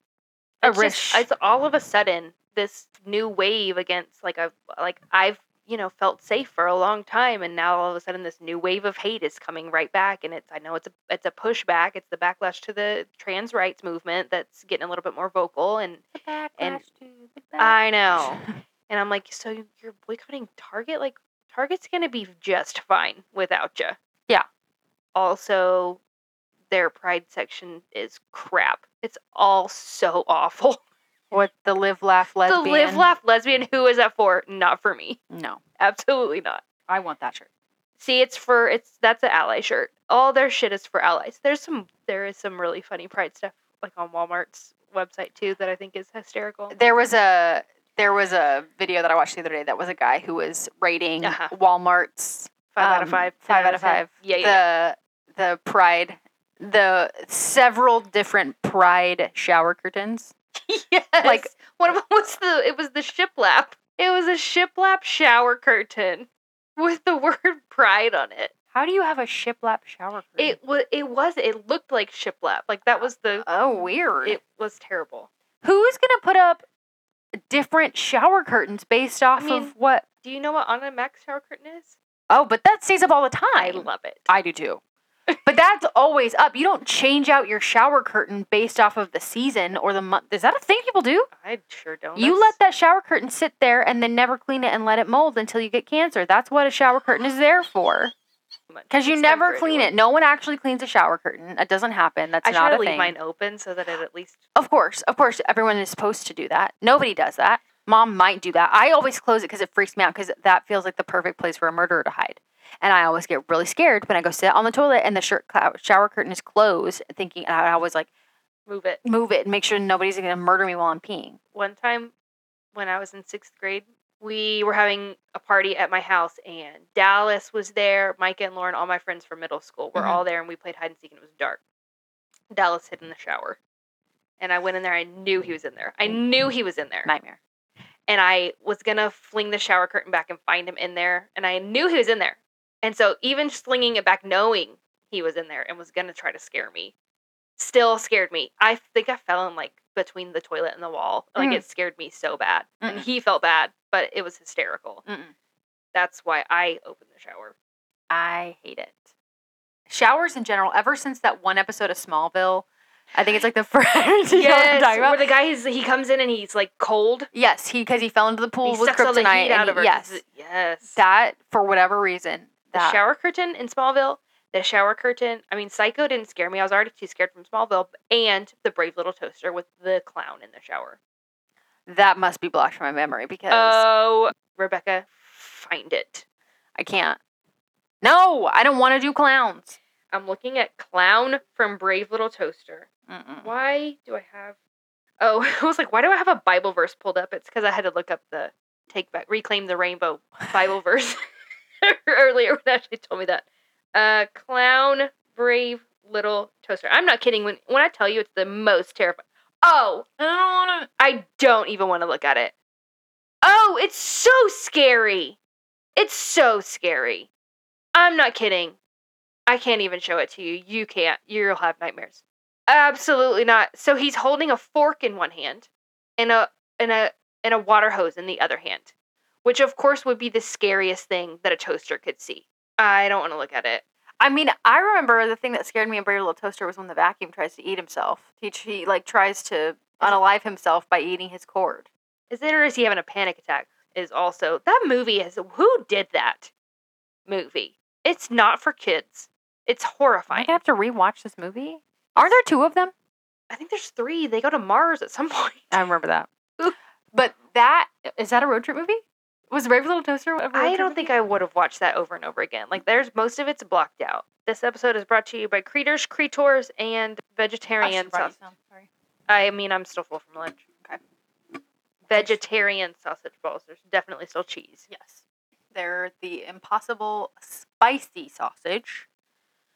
S2: a
S1: It's just,
S2: risk.
S1: it's all of a sudden this new wave against like I've like I've you know felt safe for a long time, and now all of a sudden this new wave of hate is coming right back, and it's I know it's a it's a pushback. It's the backlash to the trans rights movement that's getting a little bit more vocal, and and I know. <laughs> And I'm like, so you're boycotting Target? Like, Target's gonna be just fine without you.
S2: Yeah.
S1: Also, their Pride section is crap. It's all so <laughs> awful.
S2: What the live laugh lesbian?
S1: The live laugh lesbian. Who is that for? Not for me.
S2: No,
S1: Absolutely not.
S2: I want that shirt.
S1: See, it's for it's that's an ally shirt. All their shit is for allies. There's some there is some really funny Pride stuff like on Walmart's website too that I think is hysterical.
S2: There was a there was a video that I watched the other day that was a guy who was rating
S1: Uh-huh.
S2: Walmart's
S1: Five out of
S2: um,
S1: five.
S2: five
S1: 10
S2: out of
S1: 10.
S2: five.
S1: Yeah, yeah.
S2: The the pride the several different pride shower curtains. <laughs>
S1: yes.
S2: Like-
S1: one of them was the it was the shiplap. It was a shiplap shower curtain with the <laughs> word pride on it.
S2: How do you have a shiplap shower curtain?
S1: It was it was it looked like shiplap. Like that was the
S2: oh weird.
S1: it was terrible.
S2: Who's gonna put up different shower curtains based off
S1: mean-
S2: of what?
S1: Do you know what Anna Max shower curtain is?
S2: Oh, but that stays up all the time.
S1: I love it.
S2: I do too. But that's always up. You don't change out your shower curtain based off of the season or the month. Is that a thing people do?
S1: I sure don't.
S2: You let that shower curtain sit there and then never clean it and let it mold until you get cancer. That's what a shower curtain is there for. Because you never clean it. No one actually cleans a shower curtain. That doesn't happen. That's
S1: I try
S2: not
S1: to
S2: a
S1: leave
S2: thing.
S1: mine open so that it at least
S2: Of course, of course, everyone is supposed to do that. Nobody does that. Mom might do that. I always close it because it freaks me out because that feels like the perfect place for a murderer to hide. And I always get really scared when I go sit on the toilet and the shirt shower curtain is closed, thinking and I always like
S1: move it.
S2: move it and make sure nobody's going to murder me while I'm peeing.
S1: One time when I was in sixth grade, we were having a party at my house and Dallas was there, Micah and Lauren, all my friends from middle school were
S2: Mhm.
S1: all there and we played hide and seek and it was dark. Dallas hid in the shower. And I went in there, I knew he was in there. I knew he was in there.
S2: Nightmare.
S1: and I was gonna fling the shower curtain back and find him in there, and I knew he was in there. And so even slinging it back, knowing he was in there and was gonna try to scare me, still scared me. I think I fell in like between the toilet and the wall. Like
S2: Mm.
S1: it scared me so bad, and
S2: Mm-mm.
S1: he felt bad, but it was hysterical.
S2: Mm-mm.
S1: That's why I opened the shower.
S2: I hate it. Showers in general, ever since that one episode of Smallville, I think it's like the <laughs> first. you know what I'm
S1: yes, where the guy is he comes in and he's like cold.
S2: Yes, he because he fell into the pool
S1: he
S2: with
S1: sucks all the
S2: kryptonite.
S1: heat out of
S2: he- yes,
S1: yes.
S2: that for whatever reason,
S1: the
S2: that
S1: shower curtain in Smallville, the shower curtain. I mean, Psycho didn't scare me. I was already too scared from Smallville, and the brave little toaster with the clown in the shower.
S2: that must be blocked from my memory because
S1: Oh, Rebecca, find it.
S2: I can't. No, I don't want to do clowns.
S1: I'm looking at clown from Brave Little Toaster.
S2: Mm-mm.
S1: Why do I have? Oh, <laughs> I was like, why do I have a Bible verse pulled up? It's because I had to look up the take back, reclaim the rainbow Bible <laughs> verse <laughs> earlier when Ashley told me that. Uh, clown, brave little toaster. I'm not kidding when when I tell you it's the most terrifying. Oh,
S2: I don't want to.
S1: I don't even want to look at it. Oh, it's so scary. It's so scary. I'm not kidding. I can't even show it to you. You can't. You'll have nightmares. Absolutely not. So he's holding a fork in one hand and a and a and a water hose in the other hand, which of course would be the scariest thing that a toaster could see. I don't want to look at it.
S2: I mean, I remember the thing that scared me in Brave Little Toaster was when the vacuum tries to eat himself. He, he like tries to unalive himself by eating his cord.
S1: Is it or is he having a panic attack? Is also that movie is who did that movie? It's not for kids. It's
S2: I
S1: horrifying.
S2: gonna have to rewatch this movie? Aren't there two of them?
S1: I think there's three. They go to Mars at some <laughs> point.
S2: I remember that.
S1: Ooh.
S2: But that is that a road trip movie? Was Brave Little Toaster? road
S1: I don't think? I would have watched that over and over again. Like, there's most of it's blocked out. This episode is brought to you by Creators, Creators, and
S2: I
S1: Vegetarian
S2: have
S1: Sausage.
S2: Sorry.
S1: I mean, I'm still full from lunch.
S2: Okay.
S1: Vegetarian sausage balls. There's definitely still cheese.
S2: Yes. They're the Impossible Spicy Sausage.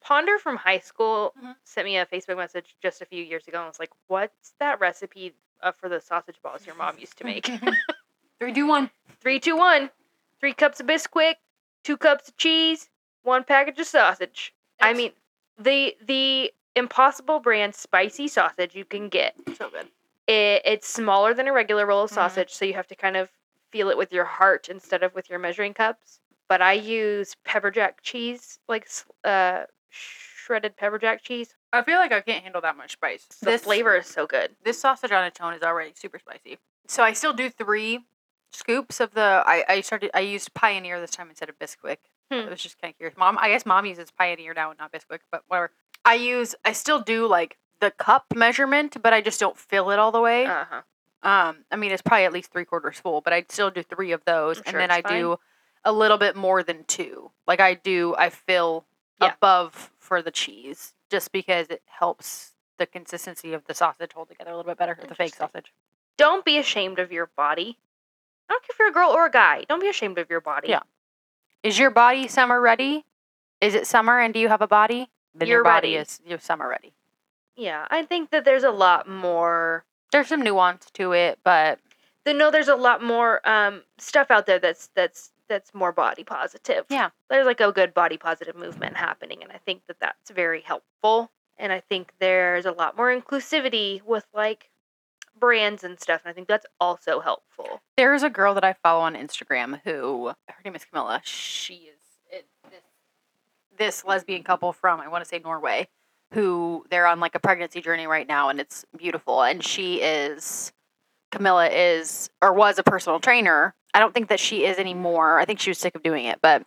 S1: Ponder from high school
S2: Mhm.
S1: sent me a Facebook message just a few years ago and was like, "What's that recipe uh, for the sausage balls your mom used to make?" <laughs>
S2: Three, two, one.
S1: three, two, one. Three cups of Bisquick, two cups of cheese, one package of sausage. I mean, the the Impossible brand spicy sausage you can get.
S2: So good.
S1: It, it's smaller than a regular roll of
S2: Mhm.
S1: sausage, so you have to kind of feel it with your heart instead of with your measuring cups. But I use pepper jack cheese, like uh, shredded pepper jack cheese.
S2: I feel like I can't handle that much spice.
S1: The
S2: This
S1: flavor is so good.
S2: this sausage on its own is already super spicy. So I still do three scoops of the. I, I started. I used Pioneer this time instead of Bisquick.
S1: Hmm.
S2: I was just kind of curious. Mom, I guess mom uses Pioneer now and not Bisquick, but whatever. I use. I still do like the cup measurement, but I just don't fill it all the way.
S1: Uh huh.
S2: Um, I mean, it's probably at least three quarters full, but I'd still do three of those, and then I do a little bit more than two. Like I do, I fill
S1: Yeah.
S2: above for the cheese, just because it helps the consistency of the sausage hold together a little bit better. The fake sausage.
S1: Don't be ashamed of your body. I don't care if you're a girl or a guy. Don't be ashamed of your body.
S2: Yeah. Is your body summer ready? Is it summer and do you have a body? Then your
S1: You're
S2: body
S1: ready.
S2: is you're summer ready.
S1: Yeah. I think that there's a lot more.
S2: There's some nuance to it, but
S1: The, no, there's a lot more um, stuff out there that's that's that's more body positive.
S2: Yeah.
S1: There's like a good body positive movement happening, and I think that that's very helpful. And I think there's a lot more inclusivity with like brands and stuff, and I think that's also helpful.
S2: there's a girl that I follow on Instagram who her name is Camilla. She is it, this this lesbian couple from I want to say Norway who they're on like a pregnancy journey right now and it's beautiful and she is Camilla is or was a personal trainer. I don't think that she is anymore. I think she was sick of doing it, but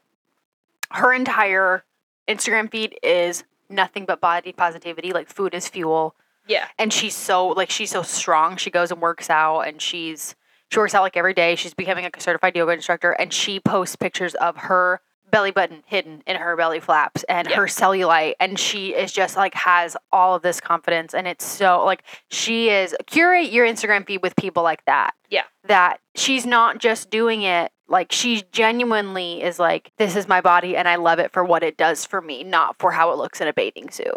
S2: her entire Instagram feed is nothing but body positivity, like food is fuel
S1: Yeah.
S2: and she's so like she's so strong. She goes and works out, and she's she works out like every day. She's becoming a certified yoga instructor, and she posts pictures of her belly button hidden in her belly flaps and
S1: Yeah.
S2: her cellulite, and she is just like has all of this confidence, and it's so like she is curate your Instagram feed with people like that.
S1: Yeah.
S2: that she's not just doing it. Like she genuinely is like, this is my body and I love it for what it does for me, not for how it looks in a bathing suit.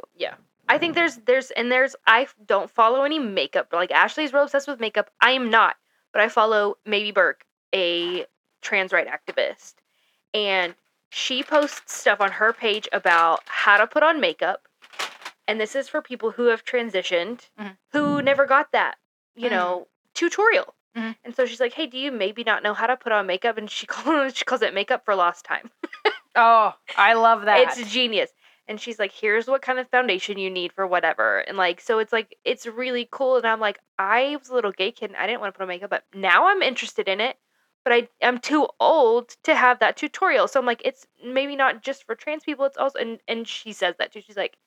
S1: I think there's there's and there's I don't follow any makeup. Like Ashley's real obsessed with makeup. I am not, but I follow Maybe Burke, a trans right activist, and she posts stuff on her page about how to put on makeup. And this is for people who have transitioned,
S2: Mhm.
S1: who never got that, you
S2: Mhm.
S1: know, tutorial.
S2: Mhm.
S1: And so she's like, "Hey, do you maybe not know how to put on makeup?" And she <laughs> calls she calls it makeup for lost time.
S2: Oh, I love <laughs> that.
S1: It's genius. And she's like, here's what kind of foundation you need for whatever. And like, so it's like, it's really cool. And I'm like, I was a little gay kid and I didn't want to put on makeup, but now I'm interested in it. But I i'm too old to have that tutorial. So I'm like, it's maybe not just for trans people. It's also, and, and she says that too. She's like,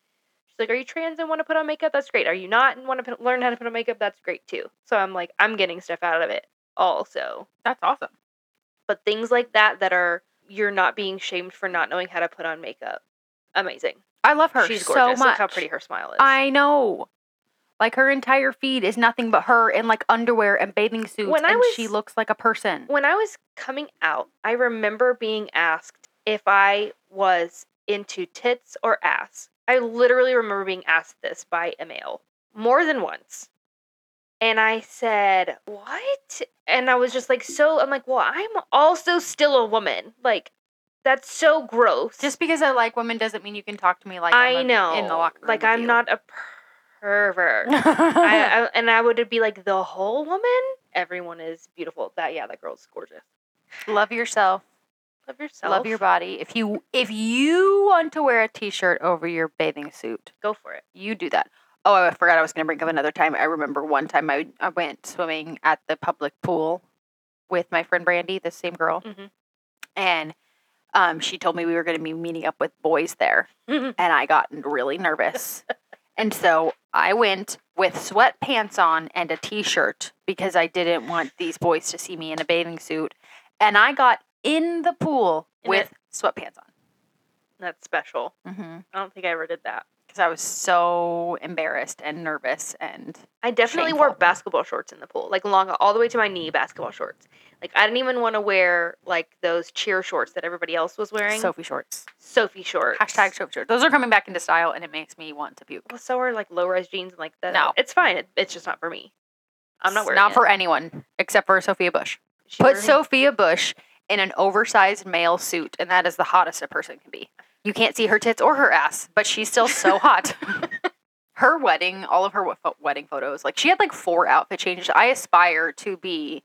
S1: she's like, are you trans and want to put on makeup? That's great. Are you not and want to put, learn how to put on makeup? That's great too. So I'm like, I'm getting stuff out of it also.
S2: That's awesome.
S1: But things like that, that are, you're not being shamed for not knowing how to put on makeup. Amazing.
S2: I love her
S1: She's
S2: so
S1: gorgeous.
S2: much.
S1: Look how pretty her smile is.
S2: I know. Like her entire feed is nothing but her in like underwear and bathing suits,
S1: When I
S2: and
S1: was-
S2: she looks like a person.
S1: when I was coming out, I remember being asked if I was into tits or ass. I literally remember being asked this by a male more than once. And I said, What? And I was just like, So, I'm like, Well, I'm also still a woman. Like, that's so gross.
S2: Just because I like women doesn't mean you can talk to me like
S1: I
S2: I'm a-
S1: know.
S2: in the locker room.
S1: Like, I'm
S2: you.
S1: not a pervert. <laughs> I, I, and I would be like, The whole woman? Everyone is beautiful. That, yeah, that girl's gorgeous.
S2: love yourself.
S1: Love yourself.
S2: Love your body. If you if you want to wear a t-shirt over your bathing suit,
S1: Go for it.
S2: you do that. Oh, I forgot I was going to bring up another time. I remember one time I, I went swimming at the public pool with my friend Brandy, the same girl,
S1: Mhm.
S2: and um, she told me we were going to be meeting up with boys there, and I got really nervous. <laughs> and so I went with sweatpants on and a t-shirt because I didn't want these boys to see me in a bathing suit. and I got in the pool
S1: In
S2: with sweatpants on.
S1: That's special.
S2: Mm-hmm.
S1: I don't think I ever did that.
S2: Because I was so embarrassed and nervous and
S1: I definitely wore basketball shorts in the pool, like long, all the way to my knee basketball shorts. Like I didn't even want to wear like those cheer shorts that everybody else was wearing.
S2: Soffe shorts.
S1: Soffe shorts.
S2: Hashtag Soffe shorts. Those are coming back into style, and it makes me want to puke.
S1: Well, so are like low rise jeans and like that.
S2: No.
S1: it's fine. It, it's just not for me. I'm not
S2: It's
S1: wearing
S2: Not
S1: it.
S2: for anyone except for Sophia Bush.
S1: She
S2: Put Sophia Bush in an oversized male suit, and that is the hottest a person can be. You can't see her tits or her ass, but she's still so <laughs> hot. her wedding, all of her wedding photos, like she had like four outfit changes. I aspire to be.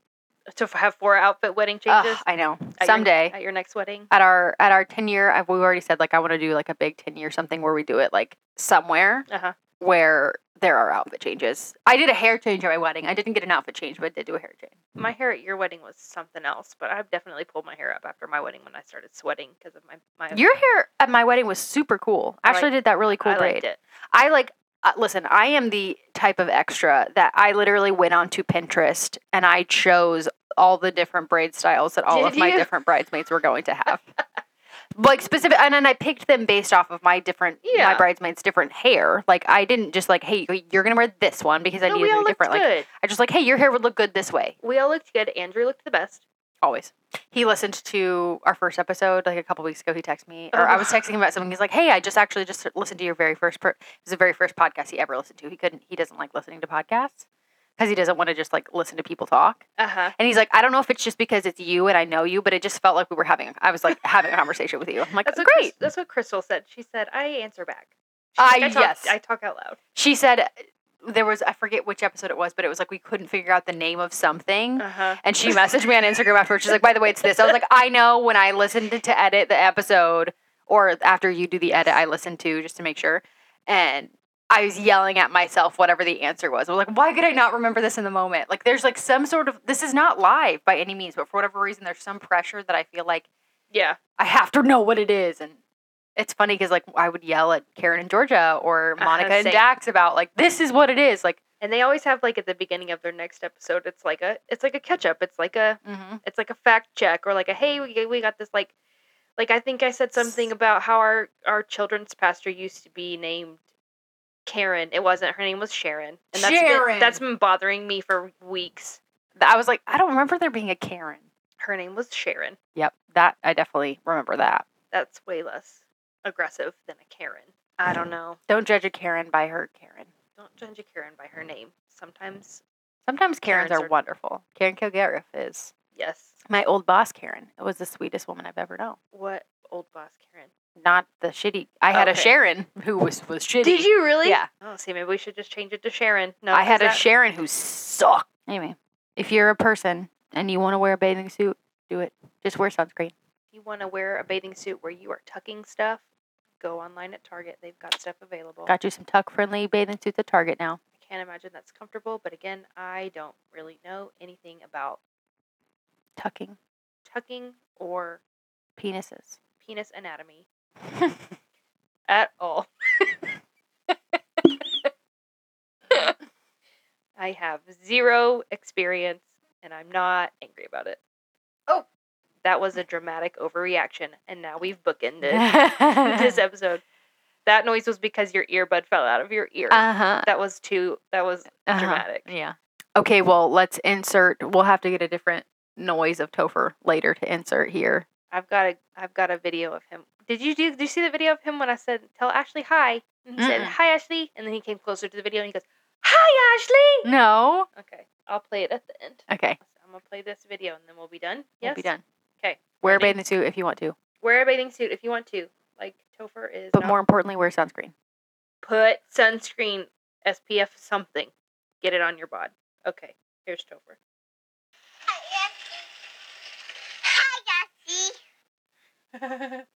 S1: To have four outfit wedding
S2: Ugh,
S1: changes
S2: I know
S1: at your-
S2: someday
S1: at your next wedding.
S2: at our at our ten year. I've, we already said like I want to do like a big ten year something where we do it like somewhere
S1: Uh huh.
S2: where there are outfit changes. I did a hair change at my wedding. I didn't get an outfit change, but I did do a hair change.
S1: My hair at your wedding was something else, but I've definitely pulled my hair up after my wedding when I started sweating because of my my.
S2: Your hair at my wedding was super cool.
S1: I
S2: Ashley did that really cool
S1: I
S2: braid.
S1: liked it.
S2: I like uh, listen, I am the type of extra that I literally went onto Pinterest and I chose all the different braid styles that all
S1: Did
S2: of my different bridesmaids were going to have. <laughs> like specific and then I picked them based off of my different my bridesmaids different hair. Like I didn't just like, hey, you're going to wear this one because I
S1: No,
S2: need
S1: we
S2: it to be
S1: looked
S2: different. Like. I just like, hey, your hair would look good this way.
S1: we all looked good. Andrew looked the best.
S2: Always. He listened to our first episode like a couple weeks ago. He texted me, or I was texting him about something. He's like, "Hey, I just actually just listened to your very first. Per- it was the very first podcast he ever listened to. He couldn't. He doesn't like listening to podcasts because he doesn't want to just like listen to people talk.
S1: Uh huh.
S2: And he's like, I don't know if it's just because it's you and I know you, but it just felt like we were having. I was like having a conversation with you. I'm like,
S1: That's what
S2: great.
S1: Chris, that's what Crystal said. She said, "I answer back." She's like, I talk,
S2: yes.
S1: I talk out loud.
S2: She said there was I forget which episode it was, but it was like we couldn't figure out the name of something.
S1: Uh huh.
S2: And she messaged me on Instagram afterwards. She's like, by the way, it's this. I was like, I know when I listened to, to edit the episode or after you do the edit, I listen to just to make sure. And I was yelling at myself, whatever the answer was. I was like, why could I not remember this in the moment? Like, there's like some sort of, this is not live by any means, but for whatever reason, there's some pressure that I feel like
S1: Yeah.
S2: I have to know what it is. And it's funny because like I would yell at Karen and Georgia or
S1: Uh-huh,
S2: Monica and
S1: same.
S2: Dax about like, this is what it is. Like,
S1: And they always have like at the beginning of their next episode, it's like a it's like a catch up. It's like a
S2: mhm.
S1: it's like a fact check or like a hey we we got this like like I think I said something about how our our children's pastor used to be named Karen. It wasn't. Her name was Sharon. And that's
S2: Sharon.
S1: Been, that's been bothering me for weeks.
S2: I was like, I don't remember there being a Karen.
S1: Her name was Sharon.
S2: Yep, that I definitely remember that.
S1: That's way less aggressive than a Karen. I don't know.
S2: Don't judge a Karen by her Karen.
S1: Don't judge a Karen by her name. Sometimes,
S2: Sometimes Karens,
S1: Karens
S2: are,
S1: are-
S2: wonderful. Karen Kilgariff is
S1: yes.
S2: my old boss. Karen it was the sweetest woman I've ever known.
S1: What old boss Karen?
S2: Not the shitty. I had a Sharon who was was shitty.
S1: Did you really?
S2: Yeah.
S1: Oh, see, maybe we should just change it to Sharon. No,
S2: I had
S1: 'cause
S2: a Sharon who sucked. Anyway, if you're a person and you want to wear a bathing suit, do it. Just wear sunscreen.
S1: If you want to wear a bathing suit where you are tucking stuff, go online at Target. They've got stuff available.
S2: Got you some tuck friendly bathing suits at Target now.
S1: I can't imagine that's comfortable, but again, I don't really know anything about
S2: Tucking
S1: tucking or
S2: penises.
S1: penis anatomy <laughs> at all. <laughs> I have zero experience and I'm not angry about it. That was a dramatic overreaction, and now we've bookended <laughs> this episode. That noise was because your earbud fell out of your ear.
S2: Uh huh.
S1: that was too. That was
S2: Uh-huh.
S1: dramatic.
S2: Yeah. Okay, well, let's insert. We'll have to get a different noise of Topher later to insert here.
S1: I've got a. I've got a video of him. Did you do? Did you see the video of him when I said, "Tell Ashley hi"? And he said,
S2: Mm-mm.
S1: "Hi, Ashley," and then he came closer to the video and he goes, "Hi, Ashley."
S2: No.
S1: Okay, I'll play it at the end.
S2: Okay,
S1: I'm gonna play this video and then we'll be done.
S2: we'll be done.
S1: Okay.
S2: Wear a bathing suit if you want to,
S1: Wear a bathing suit if you want to. Like Topher is.
S2: but
S1: not-
S2: more importantly, wear sunscreen.
S1: put sunscreen, SPF something. Get it on your bod. Okay. Here's Topher.
S3: Hi, Yassi. Hi, Yassi. <laughs>